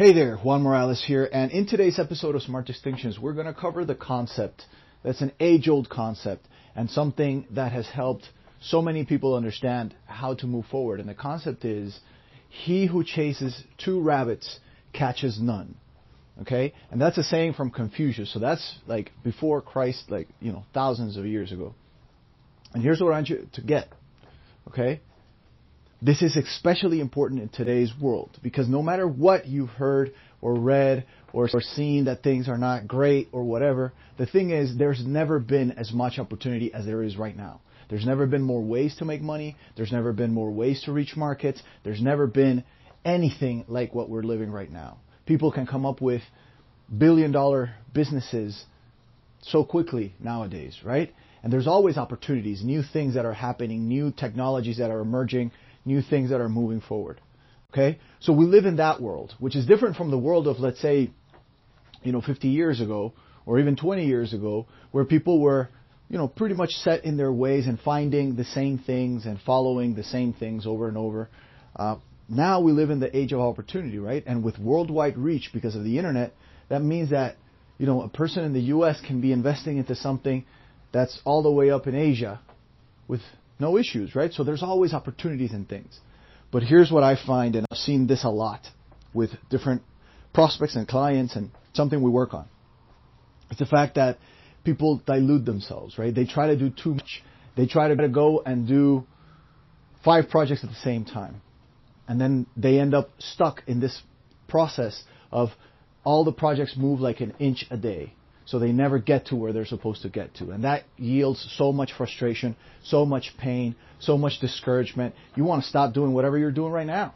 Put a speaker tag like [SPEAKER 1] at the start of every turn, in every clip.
[SPEAKER 1] Hey there, Juan Morales here, and in today's episode of Smart Distinctions, we're going to cover the concept that's an age old concept and something that has helped so many people understand how to move forward. And the concept is he who chases two rabbits catches none. Okay? And that's a saying from Confucius. So that's like before Christ, like, you know, thousands of years ago. And here's what I want you to get. Okay? This is especially important in today's world because no matter what you've heard or read or, or seen that things are not great or whatever, the thing is there's never been as much opportunity as there is right now. There's never been more ways to make money. There's never been more ways to reach markets. There's never been anything like what we're living right now. People can come up with billion dollar businesses so quickly nowadays, right? And there's always opportunities, new things that are happening, new technologies that are emerging, new things that are moving forward. Okay? So we live in that world, which is different from the world of, let's say, you know, 50 years ago, or even 20 years ago, where people were, you know, pretty much set in their ways and finding the same things and following the same things over and over. Uh, now we live in the age of opportunity, right? And with worldwide reach because of the internet, that means that, you know, a person in the U.S. can be investing into something that's all the way up in Asia with no issues, right? So there's always opportunities and things. But here's what I find, and I've seen this a lot with different prospects and clients, and something we work on. It's the fact that people dilute themselves, right? They try to do too much. They try to go and do five projects at the same time. And then they end up stuck in this process of all the projects move like an inch a day. So they never get to where they're supposed to get to. And that yields so much frustration, so much pain, so much discouragement. You want to stop doing whatever you're doing right now.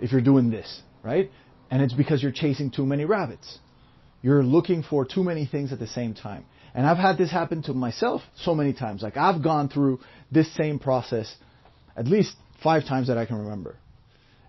[SPEAKER 1] If you're doing this, right? And it's because you're chasing too many rabbits. You're looking for too many things at the same time. And I've had this happen to myself so many times. Like I've gone through this same process at least five times that I can remember.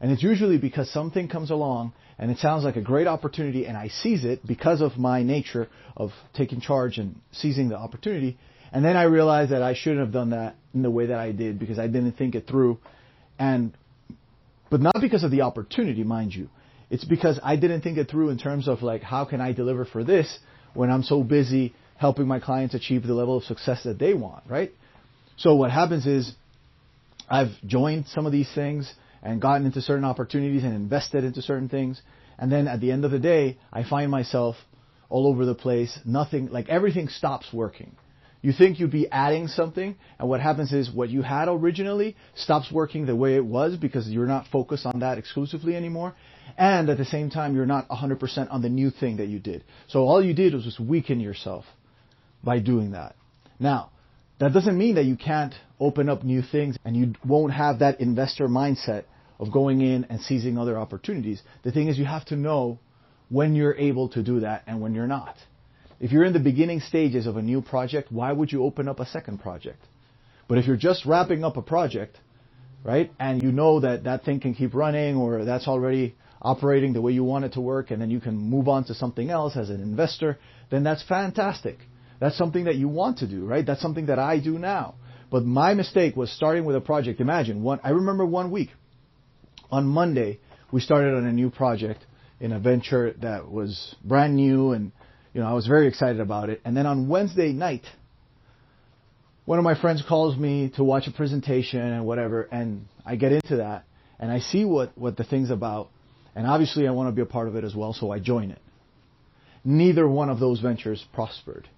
[SPEAKER 1] And it's usually because something comes along and it sounds like a great opportunity and I seize it because of my nature of taking charge and seizing the opportunity. And then I realize that I shouldn't have done that in the way that I did because I didn't think it through. And, but not because of the opportunity, mind you. It's because I didn't think it through in terms of like, how can I deliver for this when I'm so busy helping my clients achieve the level of success that they want, right? So what happens is I've joined some of these things and gotten into certain opportunities and invested into certain things. And then at the end of the day, I find myself all over the place. Nothing, like everything stops working. You think you'd be adding something, and what happens is what you had originally stops working the way it was because you're not focused on that exclusively anymore. And at the same time, you're not 100% on the new thing that you did. So all you did was just weaken yourself by doing that. Now, that doesn't mean that you can't open up new things and you won't have that investor mindset of going in and seizing other opportunities. The thing is, you have to know when you're able to do that and when you're not. If you're in the beginning stages of a new project, why would you open up a second project? But if you're just wrapping up a project, right, and you know that that thing can keep running or that's already operating the way you want it to work and then you can move on to something else as an investor, then that's fantastic. That's something that you want to do, right? That's something that I do now. But my mistake was starting with a project. Imagine one, I remember one week on Monday, we started on a new project in a venture that was brand new and you know, I was very excited about it. And then on Wednesday night, one of my friends calls me to watch a presentation and whatever, and I get into that and I see what, what the thing's about. And obviously I want to be a part of it as well, so I join it. Neither one of those ventures prospered.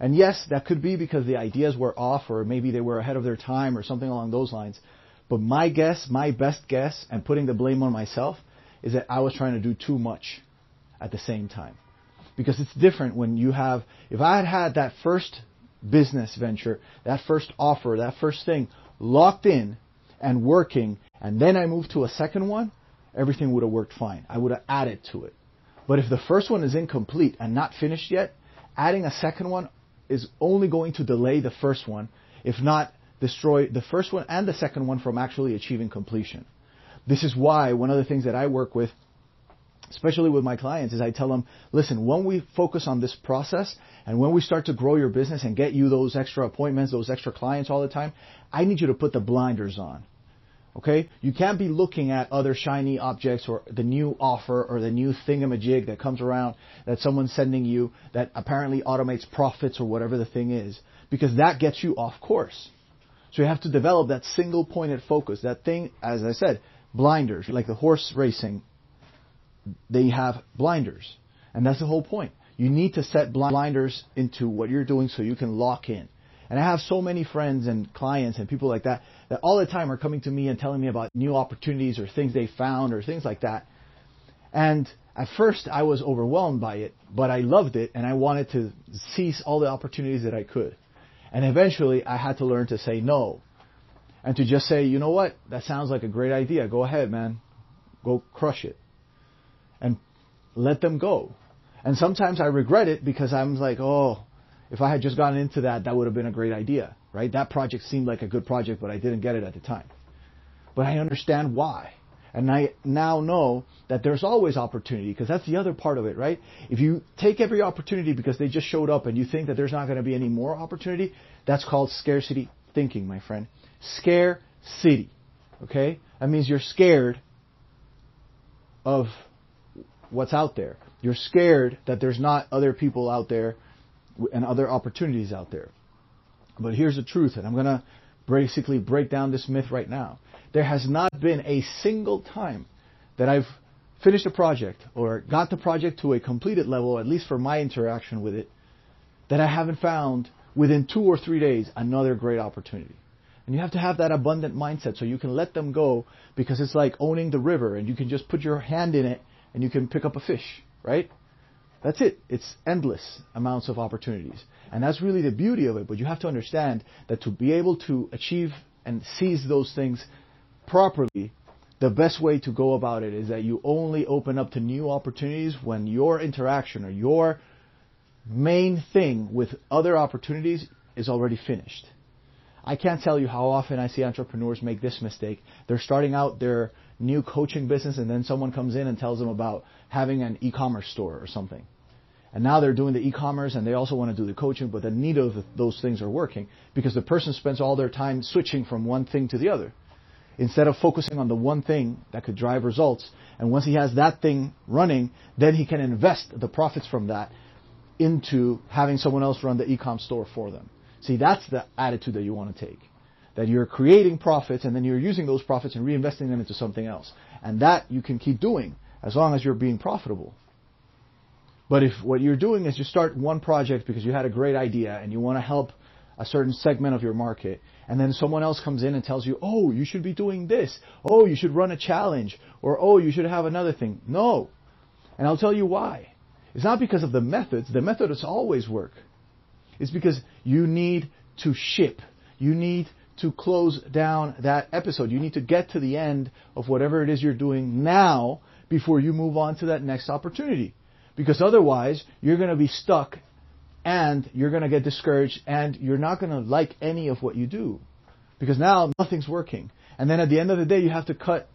[SPEAKER 1] And yes, that could be because the ideas were off or maybe they were ahead of their time or something along those lines. But my guess, my best guess, and putting the blame on myself, is that I was trying to do too much at the same time. Because it's different when you have, if I had had that first business venture, that first offer, that first thing locked in and working, and then I moved to a second one, everything would have worked fine. I would have added to it. But if the first one is incomplete and not finished yet, adding a second one is only going to delay the first one, if not destroy the first one and the second one from actually achieving completion. This is why one of the things that I work with, especially with my clients, is I tell them, listen, when we focus on this process and when we start to grow your business and get you those extra appointments, those extra clients all the time, I need you to put the blinders on. Okay? You can't be looking at other shiny objects or the new offer or the new thingamajig that comes around that someone's sending you that apparently automates profits or whatever the thing is, because that gets you off course. So you have to develop that single pointed focus. That thing, as I said, blinders, like the horse racing, they have blinders. And that's the whole point. You need to set blinders into what you're doing so you can lock in. And I have so many friends and clients and people like that that all the time are coming to me and telling me about new opportunities or things they found or things like that. And at first I was overwhelmed by it, but I loved it and I wanted to seize all the opportunities that I could. And eventually I had to learn to say no. And to just say, you know what, that sounds like a great idea. Go ahead, man. Go crush it. And let them go. And sometimes I regret it because I'm like, oh, if I had just gotten into that, that would have been a great idea, right? That project seemed like a good project, but I didn't get it at the time. But I understand why. And I now know that there's always opportunity because that's the other part of it, right? If you take every opportunity because they just showed up and you think that there's not going to be any more opportunity, that's called scarcity thinking, my friend. Scare city. Okay? That means you're scared of what's out there. You're scared that there's not other people out there and other opportunities out there. But here's the truth, and I'm going to basically break down this myth right now. There has not been a single time that I've finished a project or got the project to a completed level, at least for my interaction with it, that I haven't found within two or three days another great opportunity. And you have to have that abundant mindset so you can let them go because it's like owning the river and you can just put your hand in it and you can pick up a fish, right? That's it. It's endless amounts of opportunities. And that's really the beauty of it. But you have to understand that to be able to achieve and seize those things properly, the best way to go about it is that you only open up to new opportunities when your interaction or your main thing with other opportunities is already finished. I can't tell you how often I see entrepreneurs make this mistake. They're starting out their new coaching business and then someone comes in and tells them about having an e-commerce store or something. And now they're doing the e-commerce and they also want to do the coaching, but neither of those things are working because the person spends all their time switching from one thing to the other instead of focusing on the one thing that could drive results. And once he has that thing running, then he can invest the profits from that into having someone else run the e-com store for them. See, that's the attitude that you want to take. That you're creating profits and then you're using those profits and reinvesting them into something else. And that you can keep doing as long as you're being profitable. But if what you're doing is you start one project because you had a great idea and you want to help a certain segment of your market, and then someone else comes in and tells you, oh, you should be doing this, oh, you should run a challenge, or oh, you should have another thing. No. And I'll tell you why. It's not because of the methods. The methods always work. It's because you need to ship. You need to close down that episode. You need to get to the end of whatever it is you're doing now before you move on to that next opportunity. Because otherwise, you're going to be stuck and you're going to get discouraged and you're not going to like any of what you do. Because now nothing's working. And then at the end of the day, you have to cut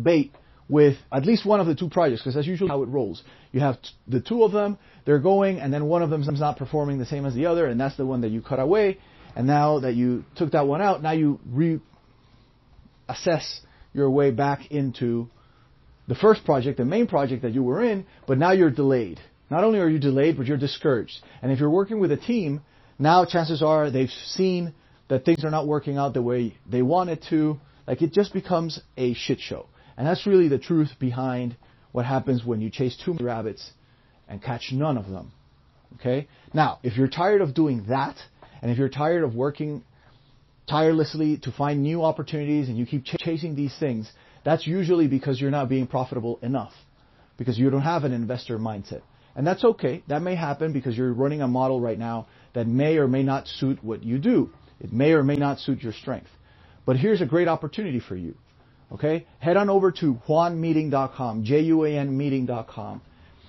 [SPEAKER 1] bait with at least one of the two projects, because that's usually how it rolls. You have t- the two of them, they're going, and then one of them's not performing the same as the other, and that's the one that you cut away. And now that you took that one out, now you reassess your way back into the first project, the main project that you were in, but now you're delayed. Not only are you delayed, but you're discouraged. And if you're working with a team, now chances are they've seen that things are not working out the way they wanted to. Like it just becomes a shit show. And that's really the truth behind what happens when you chase too many rabbits and catch none of them. Okay? Now, if you're tired of doing that, and if you're tired of working tirelessly to find new opportunities and you keep ch- chasing these things, that's usually because you're not being profitable enough, because you don't have an investor mindset. And that's okay. That may happen because you're running a model right now that may or may not suit what you do. It may or may not suit your strength. But here's a great opportunity for you. Okay? Head on over to juanmeeting.com, J-U-A-N meeting.com,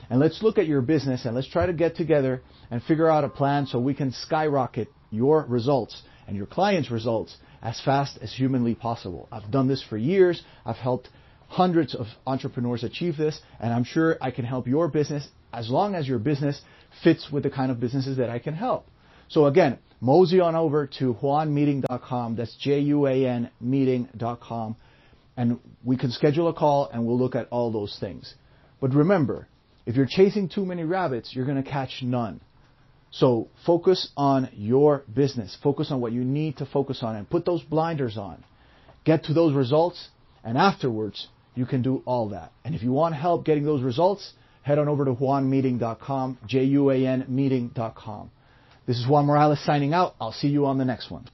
[SPEAKER 1] and let's look at your business and let's try to get together and figure out a plan so we can skyrocket your results and your clients' results as fast as humanly possible. I've done this for years. I've helped hundreds of entrepreneurs achieve this, and I'm sure I can help your business as long as your business fits with the kind of businesses that I can help. So again, mosey on over to juanmeeting.com. That's J-U-A-N meeting.com. And we can schedule a call and we'll look at all those things. But remember, if you're chasing too many rabbits, you're going to catch none. So focus on your business. Focus on what you need to focus on and put those blinders on. Get to those results and afterwards you can do all that. And if you want help getting those results, head on over to juanmeeting.com, J-U-A-N meeting.com. This is Juan Morales signing out. I'll see you on the next one.